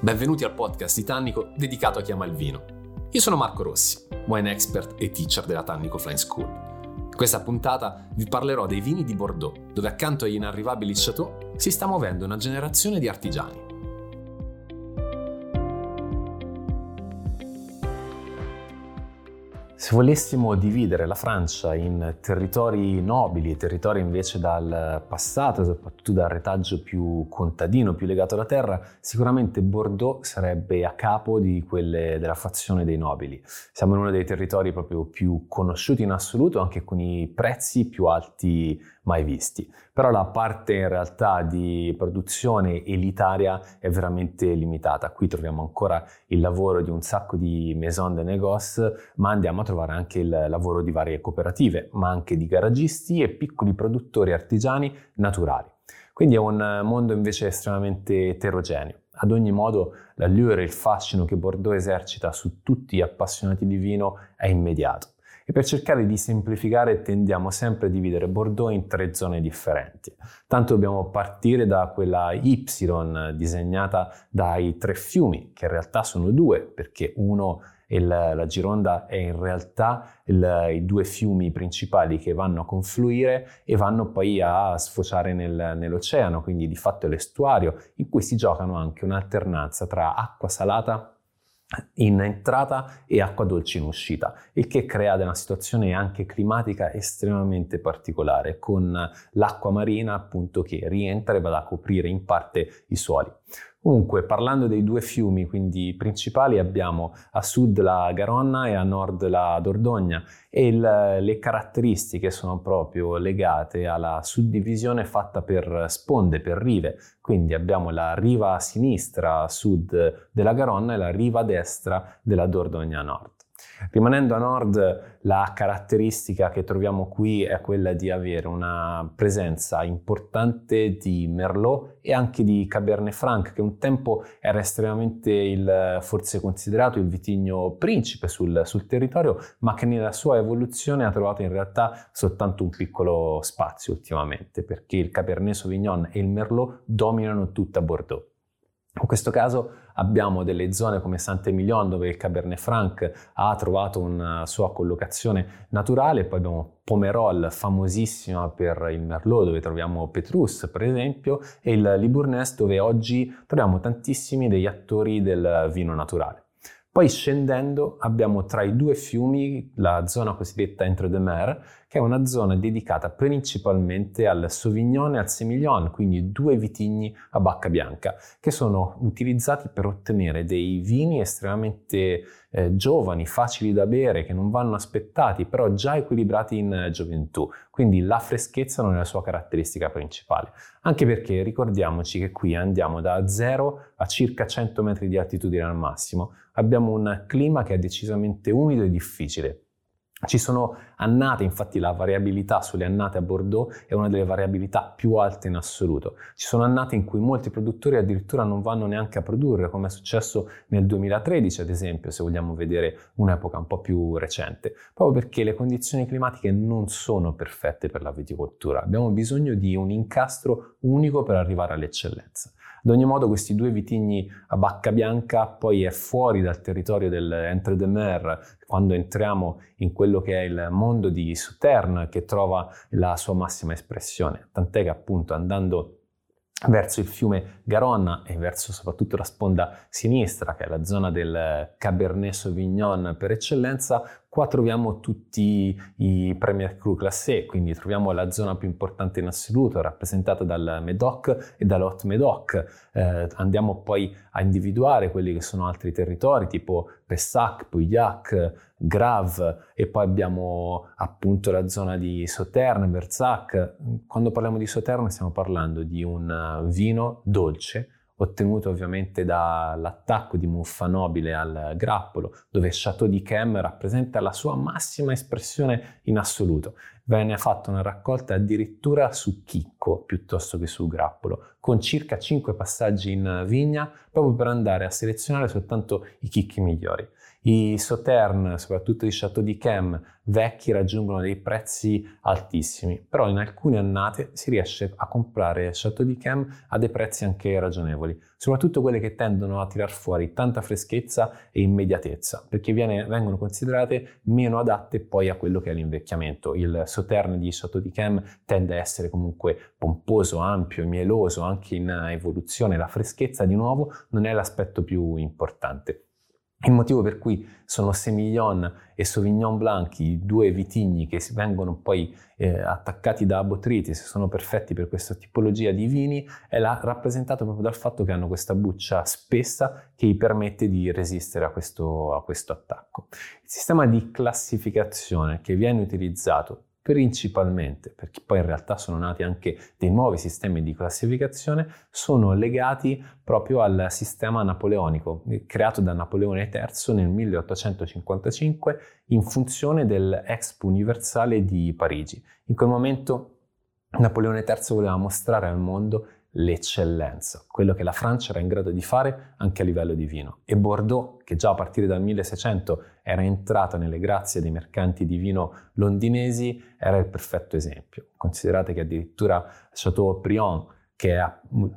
Benvenuti al podcast di Tannico dedicato a chi ama il vino. Io sono Marco Rossi, wine expert e teacher della Tannico Flying School. In questa puntata vi parlerò dei vini di Bordeaux, dove accanto agli inarrivabili chateau si sta muovendo una generazione di artigiani. Se volessimo dividere la Francia in territori nobili territori invece dal passato, soprattutto dal retaggio più contadino, più legato alla terra, sicuramente Bordeaux sarebbe a capo quelle della fazione dei nobili. Siamo in uno dei territori proprio più conosciuti in assoluto, anche con i prezzi più alti mai visti. Però la parte in realtà di produzione elitaria è veramente limitata. Qui troviamo ancora il lavoro di un sacco di maison de négoce, ma andiamo a trovare anche il lavoro di varie cooperative, ma anche di garagisti e piccoli produttori artigiani naturali. Quindi è un mondo invece estremamente eterogeneo. Ad ogni modo, l'allure e il fascino che Bordeaux esercita su tutti gli appassionati di vino è immediato e per cercare di semplificare tendiamo sempre a dividere Bordeaux in tre zone differenti. Tanto dobbiamo partire da quella Y disegnata dai tre fiumi, che in realtà sono due, perché uno il, la Gironda è in realtà il, i due fiumi principali che vanno a confluire e vanno poi a sfociare nel, nell'oceano, quindi di fatto è l'estuario in cui si giocano anche un'alternanza tra acqua salata in entrata e acqua dolce in uscita, il che crea una situazione anche climatica estremamente particolare, con l'acqua marina appunto che rientra e va a coprire in parte i suoli. Comunque, parlando dei due fiumi quindi principali, abbiamo a sud la Garonna e a nord la Dordogne e il, le caratteristiche sono proprio legate alla suddivisione fatta per sponde, per rive. Quindi abbiamo la riva sinistra a sud della Garonna e la riva destra della Dordogne a nord. Rimanendo a nord, la caratteristica che troviamo qui è quella di avere una presenza importante di Merlot e anche di Cabernet Franc, che un tempo era estremamente il, forse considerato il vitigno principe sul, sul territorio, ma che nella sua evoluzione ha trovato in realtà soltanto un piccolo spazio ultimamente, perché il Cabernet Sauvignon e il Merlot dominano tutta Bordeaux. In questo caso abbiamo delle zone come Saint-Emilion dove il Cabernet Franc ha trovato una sua collocazione naturale, poi abbiamo Pomerol famosissima per il Merlot dove troviamo Petrus per esempio e il Libournais dove oggi troviamo tantissimi degli attori del vino naturale. Poi scendendo abbiamo tra i due fiumi la zona cosiddetta Entre de Mer, che è una zona dedicata principalmente al Sauvignon e al Semillon, quindi due vitigni a bacca bianca, che sono utilizzati per ottenere dei vini estremamente eh, giovani, facili da bere, che non vanno aspettati, però già equilibrati in eh, gioventù. Quindi la freschezza non è la sua caratteristica principale. Anche perché ricordiamoci che qui andiamo da 0 a circa 100 metri di altitudine al massimo. Abbiamo un clima che è decisamente umido e difficile. Ci sono annate, infatti la variabilità sulle annate a Bordeaux è una delle variabilità più alte in assoluto. Ci sono annate in cui molti produttori addirittura non vanno neanche a produrre, come è successo nel 2013 ad esempio, se vogliamo vedere un'epoca un po' più recente, proprio perché le condizioni climatiche non sono perfette per la viticoltura. Abbiamo bisogno di un incastro unico per arrivare all'eccellenza. Ad ogni modo questi due vitigni a bacca bianca poi è fuori dal territorio del Entre de Mer quando entriamo in quello che è il mondo di Sauternes che trova la sua massima espressione, tant'è che appunto andando verso il fiume Garonna e verso soprattutto la sponda sinistra, che è la zona del Cabernet Sauvignon per eccellenza, Qua troviamo tutti i Premier Cru Classé, quindi troviamo la zona più importante in assoluto, rappresentata dal Medoc e dall'Hot Medoc. Eh, andiamo poi a individuare quelli che sono altri territori, tipo Pessac, Pouillac, Grave, e poi abbiamo appunto la zona di Sauternes, Versac. Quando parliamo di Sauternes stiamo parlando di un vino dolce, ottenuto ovviamente dall'attacco di muffa nobile al grappolo, dove Chateau di Chem rappresenta la sua massima espressione in assoluto. Venne fatta una raccolta addirittura su chicco piuttosto che su grappolo, con circa 5 passaggi in vigna, proprio per andare a selezionare soltanto i chicchi migliori. I Sauterne, soprattutto i Chateau di Chem vecchi, raggiungono dei prezzi altissimi, però in alcune annate si riesce a comprare Chateau di Chem a dei prezzi anche ragionevoli. soprattutto quelle che tendono a tirar fuori tanta freschezza e immediatezza, perché viene, vengono considerate meno adatte poi a quello che è l'invecchiamento. Il Sauterne di Chateau di Chem tende a essere comunque pomposo, ampio, mieloso, anche in evoluzione. La freschezza di nuovo non è l'aspetto più importante. Il motivo per cui sono Semillon e Sauvignon Blanc, i due vitigni che vengono poi eh, attaccati da Botrytis, sono perfetti per questa tipologia di vini, è la, rappresentato proprio dal fatto che hanno questa buccia spessa che gli permette di resistere a questo, a questo attacco. Il sistema di classificazione che viene utilizzato principalmente, perché poi in realtà sono nati anche dei nuovi sistemi di classificazione, sono legati proprio al sistema napoleonico, creato da Napoleone III nel 1855 in funzione dell'Expo Universale di Parigi. In quel momento Napoleone III voleva mostrare al mondo l'eccellenza, quello che la Francia era in grado di fare anche a livello di vino. E Bordeaux, che già a partire dal 1600 era entrata nelle grazie dei mercanti di vino londinesi, era il perfetto esempio. Considerate che addirittura Chateaubriand, che è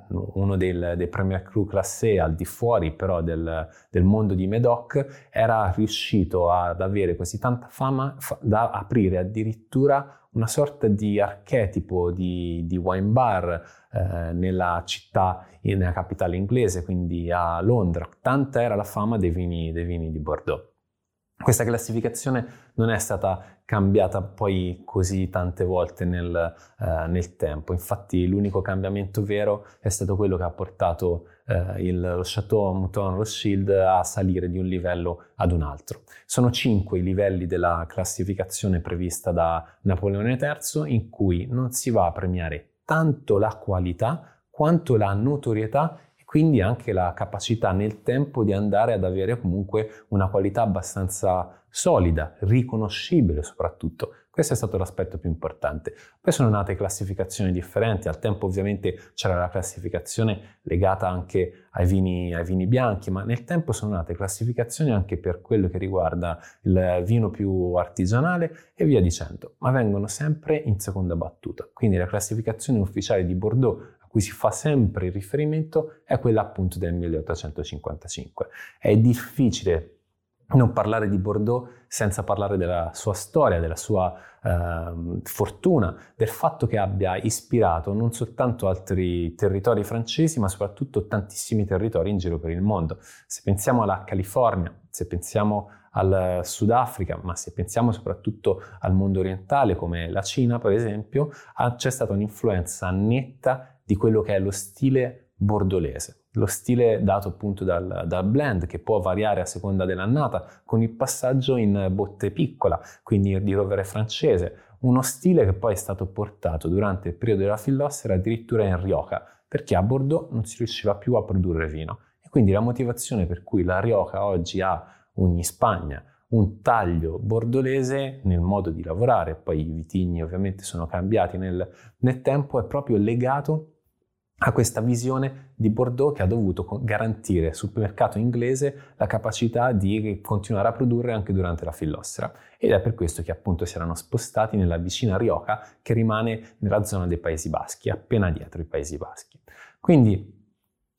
uno del, dei Premier Cru Classé al di fuori però del, del, mondo di Medoc, era riuscito ad avere così tanta fama da aprire addirittura una sorta di archetipo di, di wine bar eh, nella città, nella capitale inglese, quindi a Londra. Tanta era la fama dei vini, dei vini di Bordeaux. Questa classificazione non è stata cambiata poi così tante volte nel, eh, nel, tempo, infatti l'unico cambiamento vero è stato quello che ha portato eh, il, lo Chateau Mouton Rothschild a salire di un livello ad un altro. Sono cinque i livelli della classificazione prevista da Napoleone III in cui non si va a premiare tanto la qualità quanto la notorietà quindi anche la capacità nel tempo di andare ad avere comunque una qualità abbastanza solida, riconoscibile soprattutto. Questo è stato l'aspetto più importante. Poi sono nate classificazioni differenti, al tempo ovviamente c'era la classificazione legata anche ai vini, ai vini bianchi, ma nel tempo sono nate classificazioni anche per quello che riguarda il vino più artigianale e via dicendo, ma vengono sempre in seconda battuta. Quindi la classificazione ufficiale di Bordeaux cui si fa sempre riferimento è quella appunto del 1855. È difficile non parlare di Bordeaux senza parlare della sua storia, della sua eh, fortuna, del fatto che abbia ispirato non soltanto altri territori francesi, ma soprattutto tantissimi territori in giro per il mondo. Se pensiamo alla California, se pensiamo al Sudafrica, ma se pensiamo soprattutto al mondo orientale come la Cina, per esempio, c'è stata un'influenza netta di quello che è lo stile bordolese, lo stile dato appunto dal, dal, blend che può variare a seconda dell'annata con il passaggio in botte piccola, quindi di rovere francese, uno stile che poi è stato portato durante il periodo della fillossera addirittura in Rioja, perché a Bordeaux non si riusciva più a produrre vino. E quindi la motivazione per cui la Rioja oggi ha in Spagna un taglio bordolese nel modo di lavorare, poi i vitigni ovviamente sono cambiati nel, nel tempo, è proprio legato a questa visione di Bordeaux che ha dovuto garantire sul mercato inglese la capacità di continuare a produrre anche durante la fillossera ed è per questo che appunto si erano spostati nella vicina Rioja che rimane nella zona dei Paesi Baschi, appena dietro i Paesi Baschi. Quindi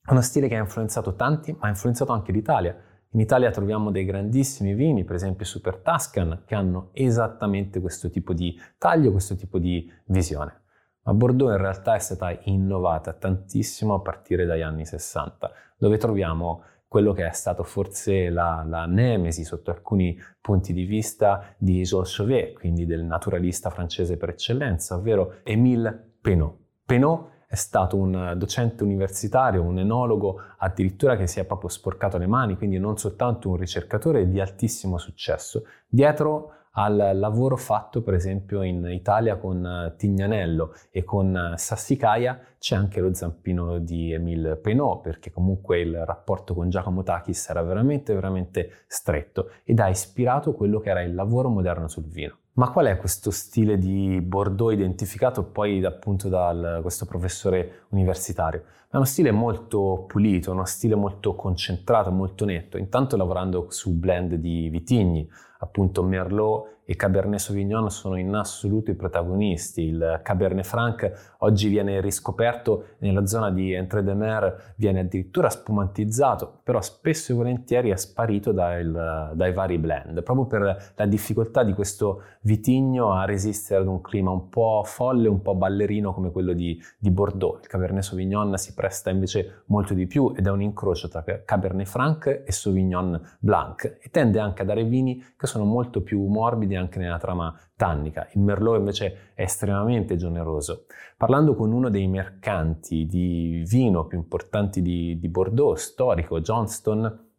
uno stile che ha influenzato tanti, ma ha influenzato anche l'Italia. In Italia troviamo dei grandissimi vini, per esempio Super Tuscan, che hanno esattamente questo tipo di taglio, questo tipo di visione. Ma Bordeaux in realtà è stata innovata tantissimo a partire dagli anni 60, dove troviamo quello che è stato forse la, la nemesi sotto alcuni punti di vista di Jules Chauvet, quindi del naturalista francese per eccellenza, ovvero Émile Penot. Penot è stato un docente universitario, un enologo addirittura che si è proprio sporcato le mani, quindi non soltanto un ricercatore di altissimo successo. Dietro al lavoro fatto per esempio in Italia con eh, Tignanello e con eh, Sassicaia c'è anche lo zampino di Emile Penot perché comunque il rapporto con Giacomo Takis era veramente veramente stretto ed ha ispirato quello che era il lavoro moderno sul vino. Ma qual è questo stile di Bordeaux identificato poi appunto da questo professore universitario? È uno stile molto pulito, uno stile molto concentrato, molto netto, intanto lavorando su blend di vitigni, appunto Merlot e Cabernet Sauvignon sono in assoluto i protagonisti. Il Cabernet Franc oggi viene riscoperto nella zona di Entre-de-Mer, viene addirittura spumantizzato, però spesso e volentieri è sparito dai, dai vari blend, proprio per la difficoltà di questo vitigno a resistere ad un clima un po' folle, un po' ballerino come quello di, di Bordeaux. Il Cabernet Sauvignon si presta invece molto di più ed è un incrocio tra Cabernet Franc e Sauvignon Blanc e tende anche a dare vini che sono molto più morbidi quindi anche nella trama tannica. Il Merlot invece è estremamente generoso. Parlando con uno dei mercanti di vino più importanti di, di Bordeaux, storico, Johnston,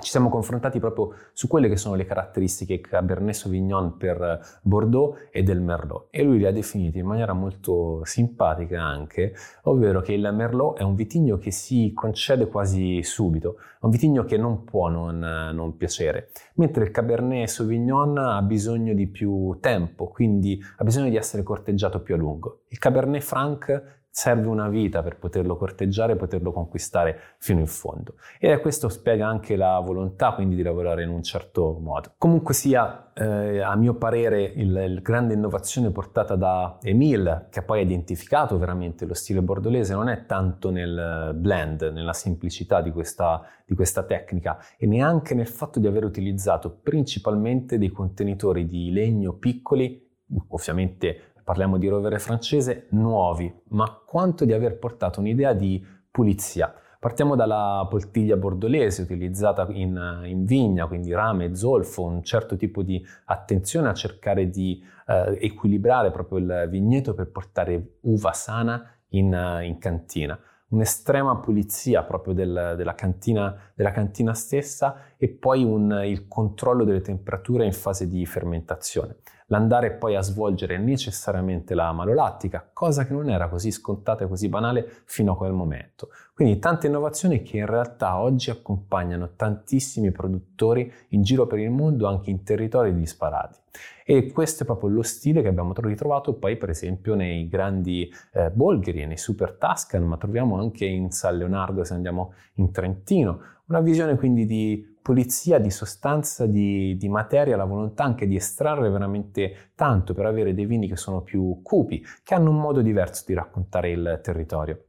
ci siamo confrontati proprio su quelle che sono le caratteristiche Cabernet Sauvignon per Bordeaux e del Merlot e lui le ha definite in maniera molto simpatica anche, ovvero che il Merlot è un vitigno che si concede quasi subito, un vitigno che non può non, non piacere, mentre il Cabernet Sauvignon ha bisogno di più tempo, quindi ha bisogno di essere corteggiato più a lungo. Il Cabernet Franc serve una vita per poterlo corteggiare e poterlo conquistare fino in fondo. E questo spiega anche la volontà quindi di lavorare in un certo modo. Comunque sia, eh, a mio parere, il, il, grande innovazione portata da Emile, che ha poi identificato veramente lo stile bordolese, non è tanto nel blend, nella semplicità di questa, di questa tecnica e neanche nel fatto di aver utilizzato principalmente dei contenitori di legno piccoli, ovviamente parliamo di rovere francese, nuovi, ma quanto di aver portato un'idea di pulizia. Partiamo dalla poltiglia bordolese utilizzata in, in, vigna, quindi rame, zolfo, un certo tipo di attenzione a cercare di eh, equilibrare proprio il vigneto per portare uva sana in, in cantina. Un'estrema pulizia proprio del, della, cantina, della, cantina, stessa e poi un, il controllo delle temperature in fase di fermentazione l'andare poi a svolgere necessariamente la malolattica, cosa che non era così scontata e così banale fino a quel momento. Quindi tante innovazioni che in realtà oggi accompagnano tantissimi produttori in giro per il mondo, anche in territori disparati. E questo è proprio lo stile che abbiamo ritrovato poi per esempio nei grandi eh, Bolgheri, nei Super Tuscan, ma troviamo anche in San Leonardo se andiamo in Trentino. Una visione quindi di pulizia di sostanza, di, di, materia, la volontà anche di estrarre veramente tanto per avere dei vini che sono più cupi, che hanno un modo diverso di raccontare il territorio.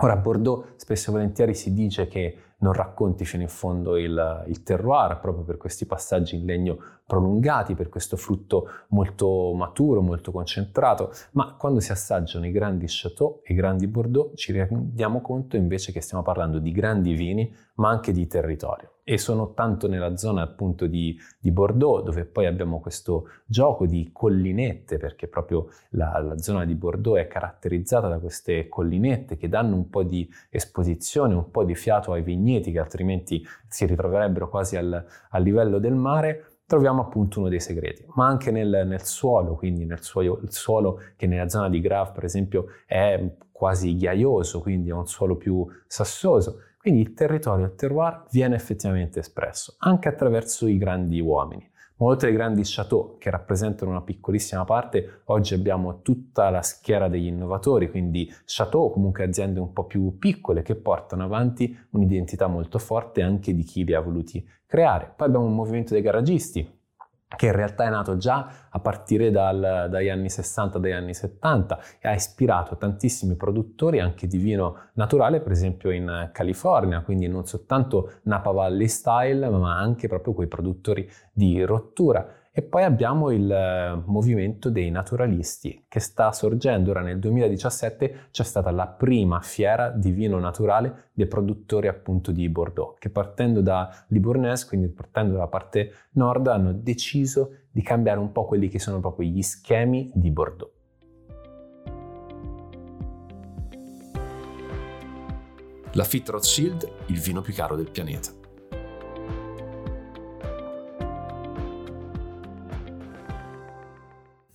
Ora a Bordeaux spesso e volentieri si dice che non racconti fino in fondo il, il, terroir proprio per questi passaggi in legno prolungati, per questo frutto molto maturo, molto concentrato, ma quando si assaggiano i grandi chateau e i grandi Bordeaux ci rendiamo conto invece che stiamo parlando di grandi vini, ma anche di territorio. E sono tanto nella zona appunto di, di, Bordeaux dove poi abbiamo questo gioco di collinette perché proprio la, la, zona di Bordeaux è caratterizzata da queste collinette che danno un po' di esposizione, un po' di fiato ai vigneti che altrimenti si ritroverebbero quasi al, al livello del mare troviamo appunto uno dei segreti, ma anche nel, nel suolo, quindi nel suolo, il suolo che nella zona di Grave per esempio è quasi ghiaioso, quindi è un suolo più sassoso, quindi il territorio, il terroir viene effettivamente espresso anche attraverso i grandi uomini. Oltre ai grandi chateau che rappresentano una piccolissima parte, oggi abbiamo tutta la schiera degli innovatori, quindi chateau comunque aziende un po' più piccole che portano avanti un'identità molto forte anche di chi li ha voluti creare. Poi abbiamo un movimento dei garagisti che in realtà è nato già a partire dal, dagli anni 60, dagli anni 70 e ha ispirato tantissimi produttori anche di vino naturale, per esempio in California, quindi non soltanto Napa Valley Style, ma anche proprio quei produttori di rottura e poi abbiamo il eh, movimento dei naturalisti che sta sorgendo. Ora nel 2017 c'è stata la prima fiera di vino naturale dei produttori appunto di Bordeaux, che partendo da Libournais, quindi partendo dalla parte nord, hanno deciso di cambiare un po' quelli che sono proprio gli schemi di Bordeaux. La Fit Rothschild, il vino più caro del pianeta.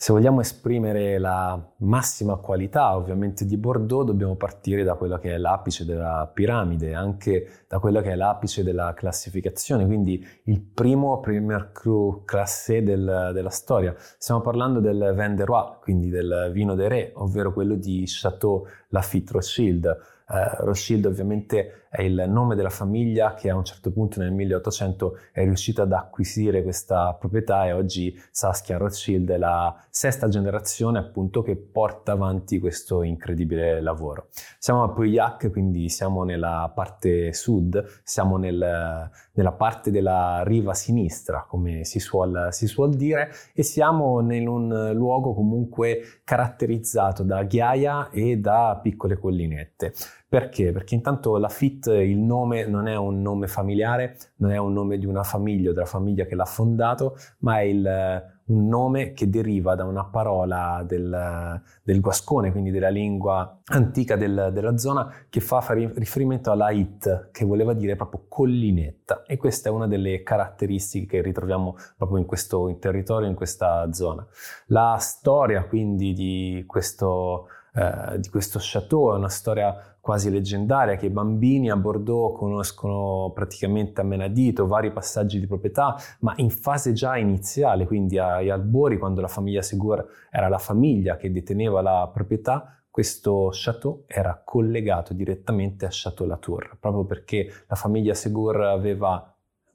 Se vogliamo esprimere la massima qualità ovviamente di Bordeaux dobbiamo partire da quello che è l'apice della piramide, anche da quello che è l'apice della classificazione, quindi il primo Premier Cru classé del, della storia. Stiamo parlando del Vin de Roi, quindi del vino de re, ovvero quello di Chateau Lafite Rothschild. Uh, Rothschild ovviamente è il nome della famiglia che a un certo punto nel 1800 è riuscita ad acquisire questa proprietà e oggi Saskia Rothschild è la sesta generazione appunto che porta avanti questo incredibile lavoro. Siamo a Pauillac, quindi siamo nella parte sud, siamo nel, nella parte della riva sinistra, come si suol, si suol dire, e siamo in un luogo comunque caratterizzato da ghiaia e da piccole collinette. Perché? Perché intanto la FIT, il nome non è un nome familiare, non è un nome di una famiglia o della famiglia che l'ha fondato, ma è il, un nome che deriva da una parola del, del guascone, quindi della lingua antica del, della zona, che fa riferimento alla it, che voleva dire proprio collinetta. E questa è una delle caratteristiche che ritroviamo proprio in questo in territorio, in questa zona. La storia quindi di questo, eh, di questo chateau è una storia quasi leggendaria che i bambini a Bordeaux conoscono praticamente a menadito, vari passaggi di proprietà, ma in fase già iniziale, quindi agli albori, quando la famiglia Segur era la famiglia che deteneva la proprietà, questo chateau era collegato direttamente a Chateau Latour, proprio perché la famiglia Segur aveva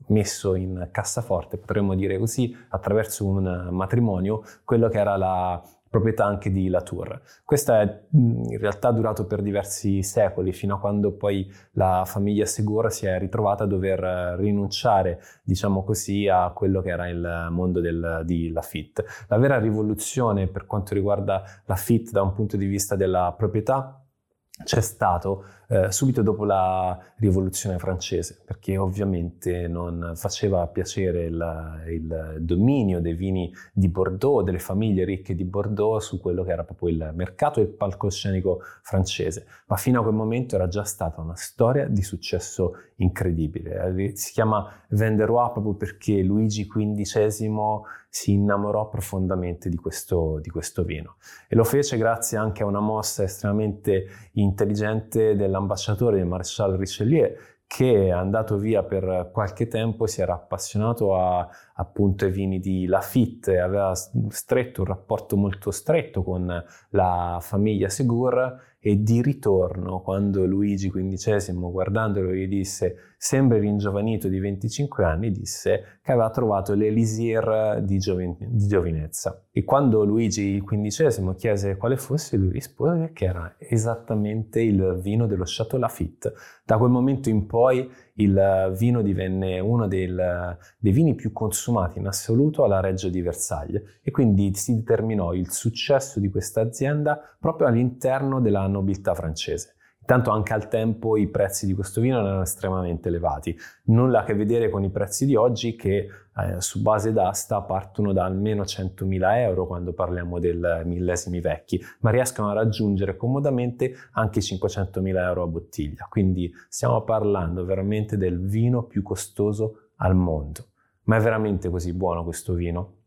messo in cassaforte, potremmo dire così, attraverso un matrimonio, quello che era la proprietà anche di Latour. Questo è in realtà durato per diversi secoli, fino a quando poi la famiglia Segura si è ritrovata a dover rinunciare, diciamo così, a quello che era il mondo del, di Lafitte. La vera rivoluzione per quanto riguarda Lafitte da un punto di vista della proprietà c'è stato eh, subito dopo la rivoluzione francese, perché ovviamente non faceva piacere il, il, dominio dei vini di Bordeaux, delle famiglie ricche di Bordeaux su quello che era proprio il mercato e il palcoscenico francese, ma fino a quel momento era già stata una storia di successo incredibile. Si chiama Venderois proprio perché Luigi XV si innamorò profondamente di questo, di questo vino e lo fece grazie anche a una mossa estremamente intelligente dell'ambasciatore del Marshal Richelieu che è andato via per qualche tempo si era appassionato a, appunto ai vini di Lafitte, aveva stretto un rapporto molto stretto con la famiglia Segur e di ritorno, quando Luigi XV, guardandolo, gli disse sembra ringiovanito di 25 anni, disse che aveva trovato l'elisir di, giovin- di giovinezza. E quando Luigi XV chiese quale fosse, lui rispose che era esattamente il vino dello Chateau Lafitte. Da quel momento in poi il vino divenne uno del, dei vini più consumati in assoluto alla Reggio di Versailles e quindi si determinò il successo di questa azienda proprio all'interno della nobiltà francese. Intanto anche al tempo i prezzi di questo vino erano estremamente elevati, nulla a che vedere con i prezzi di oggi che eh, su base d'asta partono da almeno 100.000 euro quando parliamo del millesimi vecchi, ma riescono a raggiungere comodamente anche 500.000 euro a bottiglia. Quindi stiamo parlando veramente del vino più costoso al mondo. Ma è veramente così buono questo vino?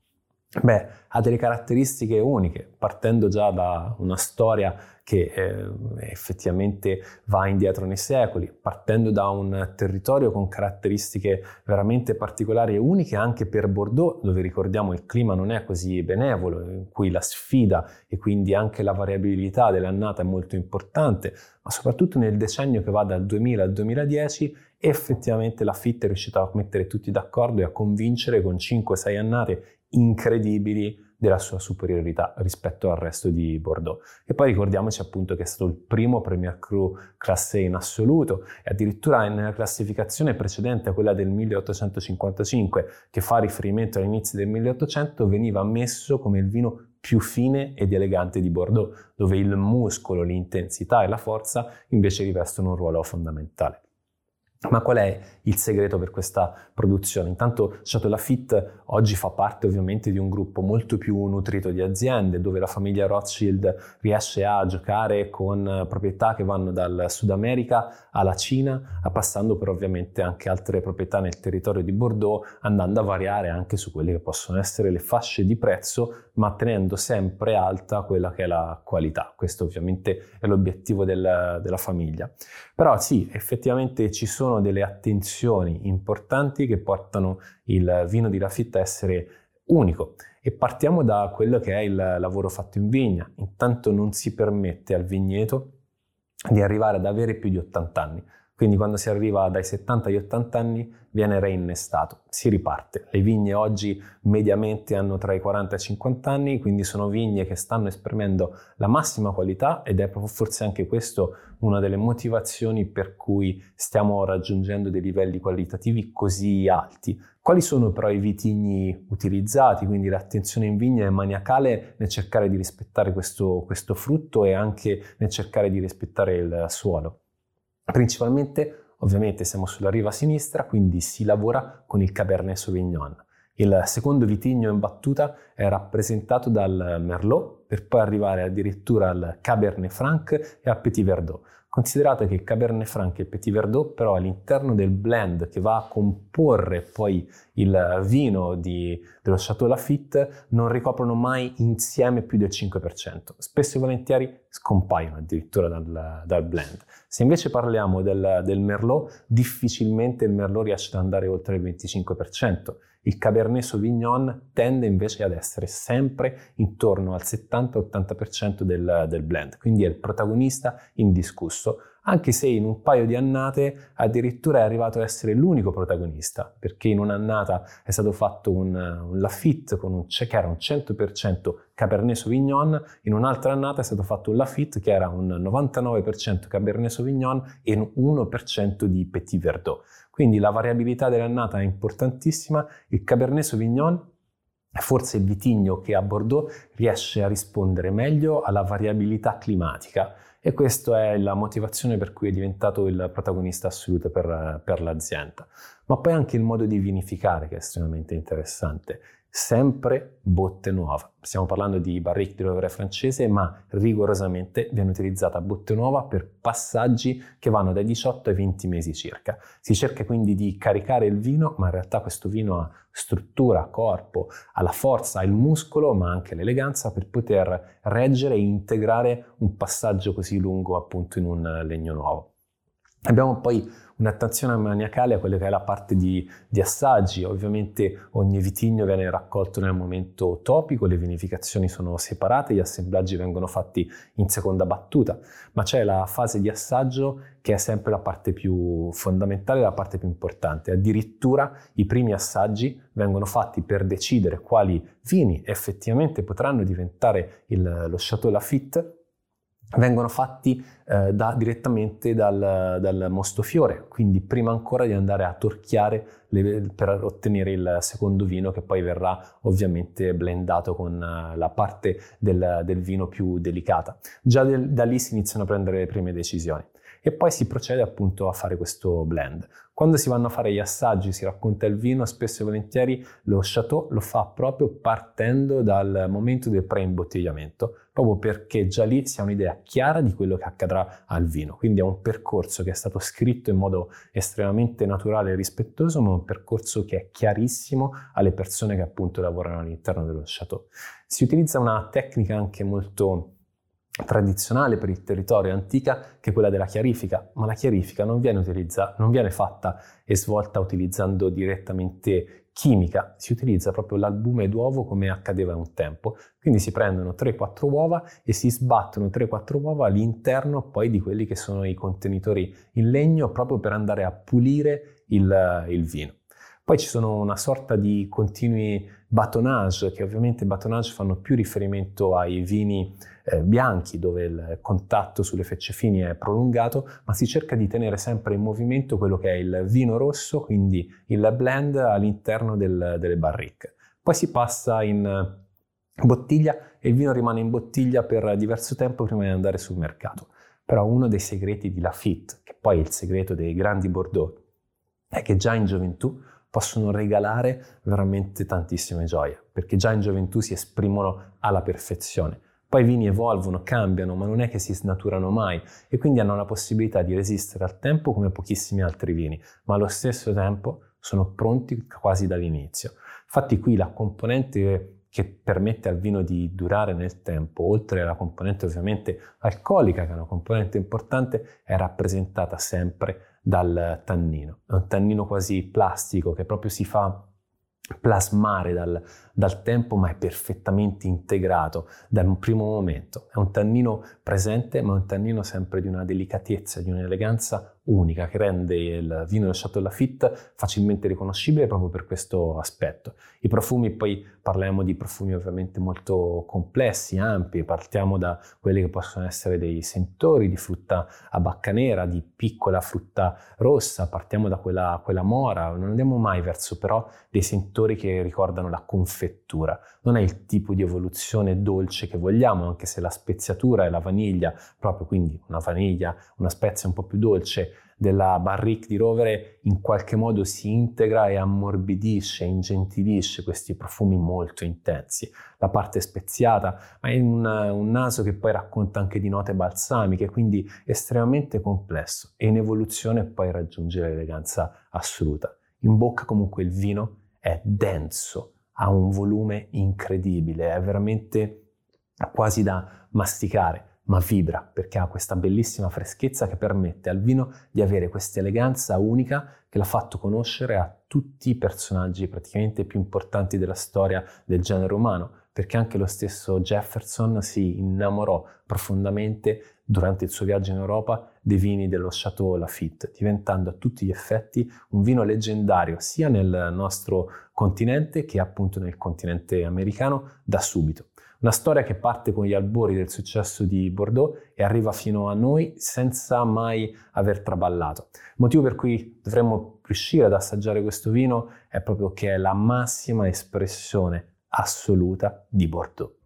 Beh, ha delle caratteristiche uniche, partendo già da una storia che eh, effettivamente va indietro nei secoli, partendo da un territorio con caratteristiche veramente particolari e uniche anche per Bordeaux, dove ricordiamo il clima non è così benevolo, in cui la sfida e quindi anche la variabilità dell'annata è molto importante, ma soprattutto nel decennio che va dal 2000 al 2010 effettivamente la FIT è riuscita a mettere tutti d'accordo e a convincere con 5-6 annate incredibili della sua superiorità rispetto al resto di Bordeaux. E poi ricordiamoci appunto che è stato il primo Premier Cru classe in assoluto e addirittura nella classificazione precedente a quella del 1855, che fa riferimento all'inizio del 1800, veniva ammesso come il vino più fine ed elegante di Bordeaux, dove il muscolo, l'intensità e la forza invece rivestono un ruolo fondamentale. Ma qual è il segreto per questa produzione? Intanto Chateau Lafitte oggi fa parte ovviamente di un gruppo molto più nutrito di aziende dove la famiglia Rothschild riesce a giocare con proprietà che vanno dal Sud America alla Cina, passando per ovviamente anche altre proprietà nel territorio di Bordeaux, andando a variare anche su quelle che possono essere le fasce di prezzo, ma tenendo sempre alta quella che è la qualità. Questo ovviamente è l'obiettivo del, della famiglia. Però sì, effettivamente ci sono sono delle attenzioni importanti che portano il vino di Lafitte a essere unico. E partiamo da quello che è il lavoro fatto in vigna. Intanto non si permette al vigneto di arrivare ad avere più di 80 anni. Quindi quando si arriva dai 70 agli 80 anni viene reinnestato, si riparte. Le vigne oggi mediamente hanno tra i 40 e i 50 anni, quindi sono vigne che stanno esprimendo la massima qualità ed è proprio forse anche questo una delle motivazioni per cui stiamo raggiungendo dei livelli qualitativi così alti. Quali sono però i vitigni utilizzati? Quindi l'attenzione in vigna è maniacale nel cercare di rispettare questo, questo frutto e anche nel cercare di rispettare il suolo. Principalmente, ovviamente, siamo sulla riva sinistra, quindi si lavora con il Cabernet Sauvignon. Il secondo vitigno in battuta è rappresentato dal Merlot, per poi arrivare addirittura al Cabernet Franc e al Petit Verdot. Considerate che Cabernet Franc e Petit Verdot però all'interno del blend che va a comporre poi il vino di, dello Chateau Lafite non ricoprono mai insieme più del 5%. Spesso e volentieri scompaiono addirittura dal, dal blend. Se invece parliamo del, del Merlot, difficilmente il Merlot riesce ad andare oltre il 25%. Il Cabernet Sauvignon tende invece ad essere sempre intorno al 70-80% del, del blend, quindi è il protagonista indiscusso anche se in un paio di annate addirittura è arrivato a essere l'unico protagonista, perché in un'annata è stato fatto un, un Lafitte con un, che era un 100% Cabernet Sauvignon, in un'altra annata è stato fatto un Lafitte che era un 99% Cabernet Sauvignon e un 1% di Petit Verdot. Quindi la variabilità dell'annata è importantissima, il Cabernet Sauvignon è forse il vitigno che a Bordeaux riesce a rispondere meglio alla variabilità climatica. E questa è la motivazione per cui è diventato il protagonista assoluto per, per l'azienda. Ma poi anche il modo di vinificare che è estremamente interessante sempre botte nuova. Stiamo parlando di barrique di rovere francese, ma rigorosamente viene utilizzata botte nuova per passaggi che vanno dai 18 ai 20 mesi circa. Si cerca quindi di caricare il vino, ma in realtà questo vino ha struttura, corpo, ha la forza, ha il muscolo, ma anche l'eleganza per poter reggere e integrare un passaggio così lungo appunto in un legno nuovo. Abbiamo poi un'attenzione maniacale a quella che è la parte di, di, assaggi. Ovviamente ogni vitigno viene raccolto nel momento topico, le vinificazioni sono separate, gli assemblaggi vengono fatti in seconda battuta, ma c'è la fase di assaggio che è sempre la parte più fondamentale, la parte più importante. Addirittura i primi assaggi vengono fatti per decidere quali vini effettivamente potranno diventare il, lo Chateau Lafite vengono fatti eh, da, direttamente dal, dal, mostofiore, quindi prima ancora di andare a torchiare le, per ottenere il secondo vino che poi verrà ovviamente blendato con uh, la parte del, del, vino più delicata. Già del, da lì si iniziano a prendere le prime decisioni e poi si procede appunto a fare questo blend. Quando si vanno a fare gli assaggi, si racconta il vino, spesso e volentieri lo Chateau lo fa proprio partendo dal momento del preimbottigliamento, proprio perché già lì si ha un'idea chiara di quello che accadrà al vino. Quindi è un percorso che è stato scritto in modo estremamente naturale e rispettoso, ma un percorso che è chiarissimo alle persone che appunto lavorano all'interno dello Chateau. Si utilizza una tecnica anche molto tradizionale per il territorio antica che è quella della chiarifica, ma la chiarifica non viene, non viene fatta e svolta utilizzando direttamente chimica, si utilizza proprio l'albume d'uovo come accadeva un tempo, quindi si prendono 3-4 uova e si sbattono 3-4 uova all'interno poi di quelli che sono i contenitori in legno proprio per andare a pulire il, il vino. Poi ci sono una sorta di continui batonage, che ovviamente batonage fanno più riferimento ai vini eh, bianchi, dove il contatto sulle fecce fini è prolungato, ma si cerca di tenere sempre in movimento quello che è il vino rosso, quindi il blend all'interno del, delle barrique. Poi si passa in bottiglia e il vino rimane in bottiglia per diverso tempo prima di andare sul mercato. Però uno dei segreti di Lafitte, che poi è il segreto dei grandi Bordeaux, è che già in gioventù possono regalare veramente tantissime gioie, perché già in gioventù si esprimono alla perfezione. Poi i vini evolvono, cambiano, ma non è che si snaturano mai e quindi hanno la possibilità di resistere al tempo come pochissimi altri vini, ma allo stesso tempo sono pronti quasi dall'inizio. Infatti qui la componente che permette al vino di durare nel tempo, oltre alla componente ovviamente alcolica, che è una componente importante, è rappresentata sempre dal tannino. È un tannino quasi plastico che proprio si fa plasmare dal, dal, tempo, ma è perfettamente integrato dal primo momento. È un tannino presente, ma è un tannino sempre di una delicatezza, di un'eleganza unica che rende il vino del Chateau Lafitte facilmente riconoscibile proprio per questo aspetto. I profumi, poi parliamo di profumi ovviamente molto complessi, ampi, partiamo da quelli che possono essere dei sentori di frutta a bacca nera, di piccola frutta rossa, partiamo da quella, quella mora, non andiamo mai verso però dei sentori che ricordano la confettura. Non è il tipo di evoluzione dolce che vogliamo, anche se la speziatura è la vaniglia, proprio quindi una vaniglia, una spezia un po' più dolce, della barrique di rovere in qualche modo si integra e ammorbidisce, ingentilisce questi profumi molto intensi. La parte speziata, ma è un, un naso che poi racconta anche di note balsamiche, quindi estremamente complesso e in evoluzione poi raggiunge l'eleganza assoluta. In bocca comunque il vino è denso, ha un volume incredibile, è veramente quasi da masticare ma vibra perché ha questa bellissima freschezza che permette al vino di avere questa eleganza unica che l'ha fatto conoscere a tutti i personaggi praticamente più importanti della storia del genere umano, perché anche lo stesso Jefferson si innamorò profondamente durante il suo viaggio in Europa dei vini dello Chateau Lafitte, diventando a tutti gli effetti un vino leggendario sia nel nostro continente che appunto nel continente americano da subito. Una storia che parte con gli albori del successo di Bordeaux e arriva fino a noi senza mai aver traballato. Il motivo per cui dovremmo riuscire ad assaggiare questo vino è proprio che è la massima espressione assoluta di Bordeaux.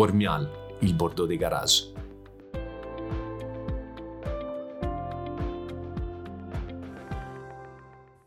Ormial, il Bordeaux dei garage.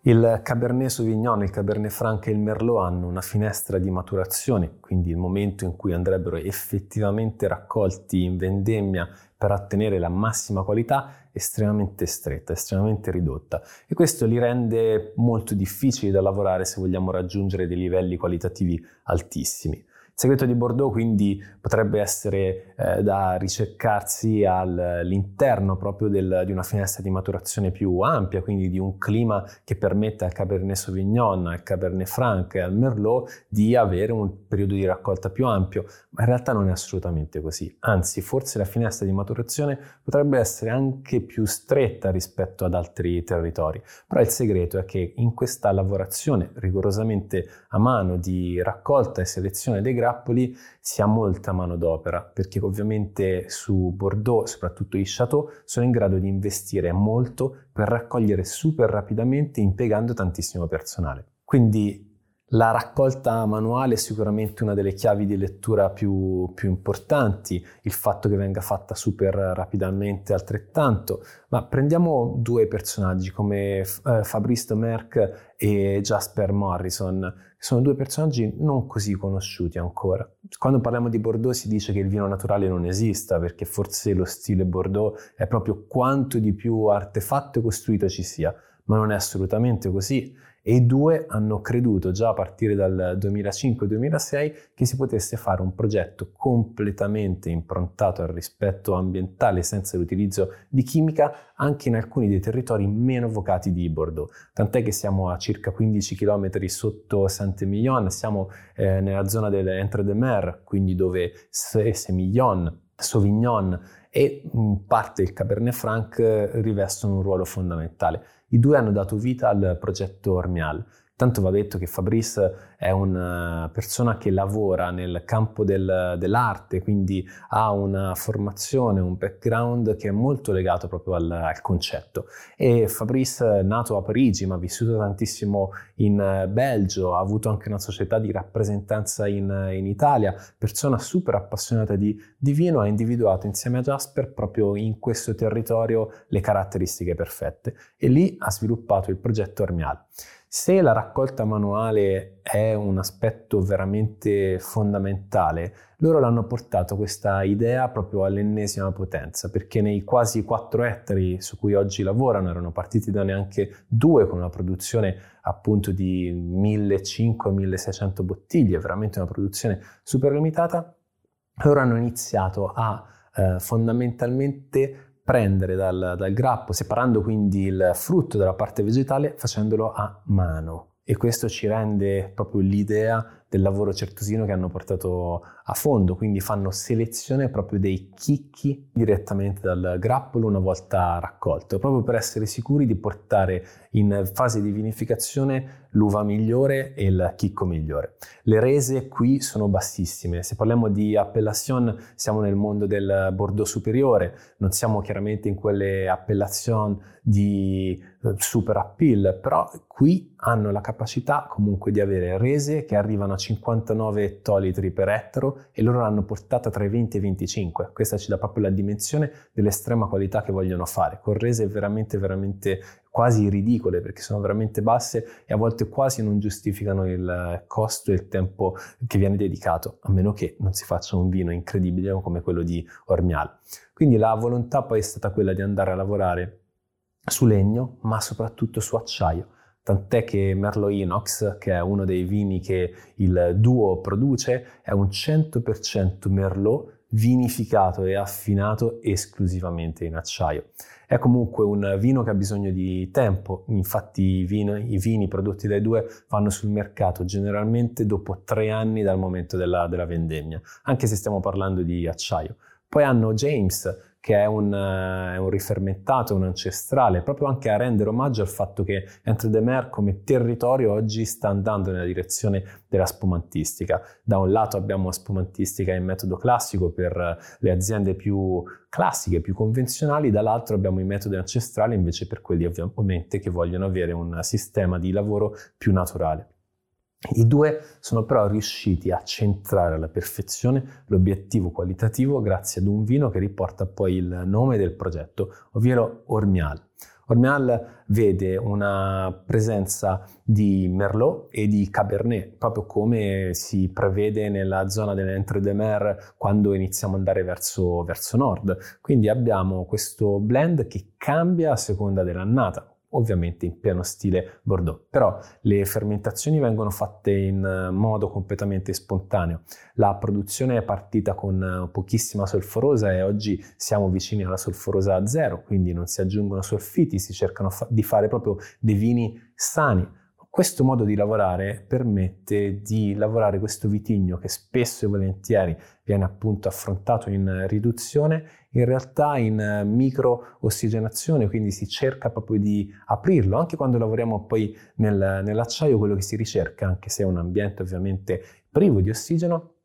Il Cabernet Sauvignon, il Cabernet Franc e il Merlot hanno una finestra di maturazione, quindi il momento in cui andrebbero effettivamente raccolti in vendemmia per ottenere la massima qualità estremamente stretta, estremamente ridotta e questo li rende molto difficili da lavorare se vogliamo raggiungere dei livelli qualitativi altissimi. Segreto di Bordeaux quindi potrebbe essere eh, da ricercarsi all'interno proprio del, di una finestra di maturazione più ampia, quindi di un clima che permetta al Cabernet Sauvignon, al Cabernet Franc e al Merlot di avere un periodo di raccolta più ampio, ma in realtà non è assolutamente così. Anzi, forse la finestra di maturazione potrebbe essere anche più stretta rispetto ad altri territori. Però il segreto è che in questa lavorazione rigorosamente a mano di raccolta e selezione dei grani, grappoli si ha molta manodopera, perché ovviamente su Bordeaux, soprattutto i Chateau, sono in grado di investire molto per raccogliere super rapidamente impiegando tantissimo personale. Quindi la raccolta manuale è sicuramente una delle chiavi di lettura più, più, importanti, il fatto che venga fatta super rapidamente altrettanto, ma prendiamo due personaggi come eh, Fabrice Merck e Jasper Morrison, che sono due personaggi non così conosciuti ancora. Quando parliamo di Bordeaux si dice che il vino naturale non esista, perché forse lo stile Bordeaux è proprio quanto di più artefatto e costruito ci sia, ma non è assolutamente così e i due hanno creduto già a partire dal 2005-2006 che si potesse fare un progetto completamente improntato al rispetto ambientale senza l'utilizzo di chimica anche in alcuni dei territori meno vocati di Bordeaux. Tant'è che siamo a circa 15 km sotto Saint-Emilion, siamo eh, nella zona dell'Entre-de-Mer, quindi dove Semillon, Sauvignon e in parte il Cabernet Franc rivestono un ruolo fondamentale. I due hanno dato vita al progetto Ormial. Tanto va detto che Fabrice è una persona che lavora nel campo del, dell'arte, quindi ha una formazione, un background che è molto legato proprio al, al, concetto. E Fabrice, nato a Parigi, ma vissuto tantissimo in Belgio, ha avuto anche una società di rappresentanza in, in Italia, persona super appassionata di, di vino, ha individuato insieme a Jasper proprio in questo territorio le caratteristiche perfette e lì ha sviluppato il progetto Ormial. Se la raccolta manuale è un aspetto veramente fondamentale, loro l'hanno portato questa idea proprio all'ennesima potenza, perché nei quasi 4 ettari su cui oggi lavorano erano partiti da neanche due con una produzione appunto di 1500-1600 bottiglie, veramente una produzione super limitata, loro hanno iniziato a eh, fondamentalmente prendere dal, dal grappo, separando quindi il frutto dalla parte vegetale, facendolo a mano. E questo ci rende proprio l'idea del lavoro certosino che hanno portato a fondo, quindi fanno selezione proprio dei chicchi direttamente dal grappolo una volta raccolto, proprio per essere sicuri di portare in fase di vinificazione l'uva migliore e il chicco migliore. Le rese qui sono bassissime, se parliamo di appellation siamo nel mondo del Bordeaux superiore, non siamo chiaramente in quelle appellation di eh, super appeal, però qui hanno la capacità comunque di avere rese che arrivano a 59 ettolitri per ettaro e loro l'hanno portata tra i 20 e i 25. Questa ci dà proprio la dimensione dell'estrema qualità che vogliono fare, con rese veramente, veramente quasi ridicole perché sono veramente basse e a volte quasi non giustificano il costo e il tempo che viene dedicato, a meno che non si faccia un vino incredibile come quello di Ormial. Quindi la volontà poi è stata quella di andare a lavorare su legno, ma soprattutto su acciaio tant'è che Merlot Inox, che è uno dei vini che il duo produce, è un 100% Merlot vinificato e affinato esclusivamente in acciaio. È comunque un vino che ha bisogno di tempo, infatti i vini, i vini prodotti dai due vanno sul mercato generalmente dopo tre anni dal momento della, della vendemmia, anche se stiamo parlando di acciaio. Poi hanno James, che è un, uh, un, rifermentato, un ancestrale, proprio anche a rendere omaggio al fatto che Entre de Mer come territorio oggi sta andando nella direzione della spumantistica. Da un lato abbiamo spumantistica in metodo classico per le aziende più classiche, più convenzionali, dall'altro abbiamo i metodi ancestrali invece per quelli ovviamente che vogliono avere un sistema di lavoro più naturale. I due sono però riusciti a centrare alla perfezione l'obiettivo qualitativo grazie ad un vino che riporta poi il nome del progetto, ovvero Ormial. Ormial vede una presenza di Merlot e di Cabernet, proprio come si prevede nella zona dell'Entre de Mer quando iniziamo ad andare verso, verso nord. Quindi abbiamo questo blend che cambia a seconda dell'annata ovviamente in pieno stile Bordeaux. Però le fermentazioni vengono fatte in eh, modo completamente spontaneo. La produzione è partita con eh, pochissima solforosa e oggi siamo vicini alla solforosa zero, quindi non si aggiungono solfiti, si cercano di fare proprio dei vini sani questo modo di lavorare permette di lavorare questo vitigno che spesso e volentieri viene appunto affrontato in riduzione, in realtà in micro ossigenazione, quindi si cerca proprio di aprirlo. Anche quando lavoriamo poi nel, nell'acciaio, quello che si ricerca, anche se è un ambiente ovviamente privo di ossigeno,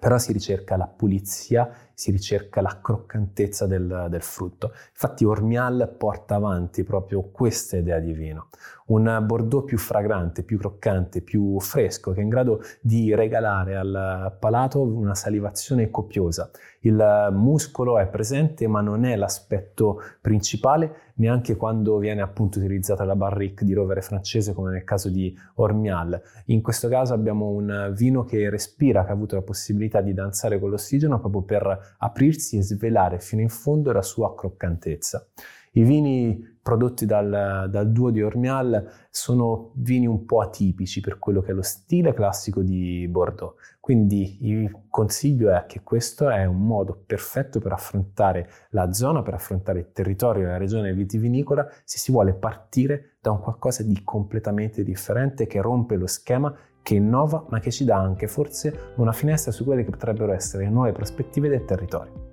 però si ricerca la pulizia, si ricerca la croccantezza del, del, frutto. Infatti Ormial porta avanti proprio questa idea di vino, un Bordeaux più fragrante, più croccante, più fresco, che è in grado di regalare al palato una salivazione copiosa. Il muscolo è presente ma non è l'aspetto principale neanche quando viene appunto utilizzata la barrique di rovere francese come nel caso di Ormial. In questo caso abbiamo un vino che respira, che ha avuto la possibilità di danzare con l'ossigeno proprio per aprirsi e svelare fino in fondo la sua croccantezza. I vini prodotti dal, dal, duo di Ormial sono vini un po' atipici per quello che è lo stile classico di Bordeaux. Quindi il consiglio è che questo è un modo perfetto per affrontare la zona, per affrontare il territorio la regione vitivinicola se si vuole partire da un qualcosa di completamente differente che rompe lo schema che innova ma che ci dà anche forse una finestra su quelle che potrebbero essere nuove prospettive del territorio.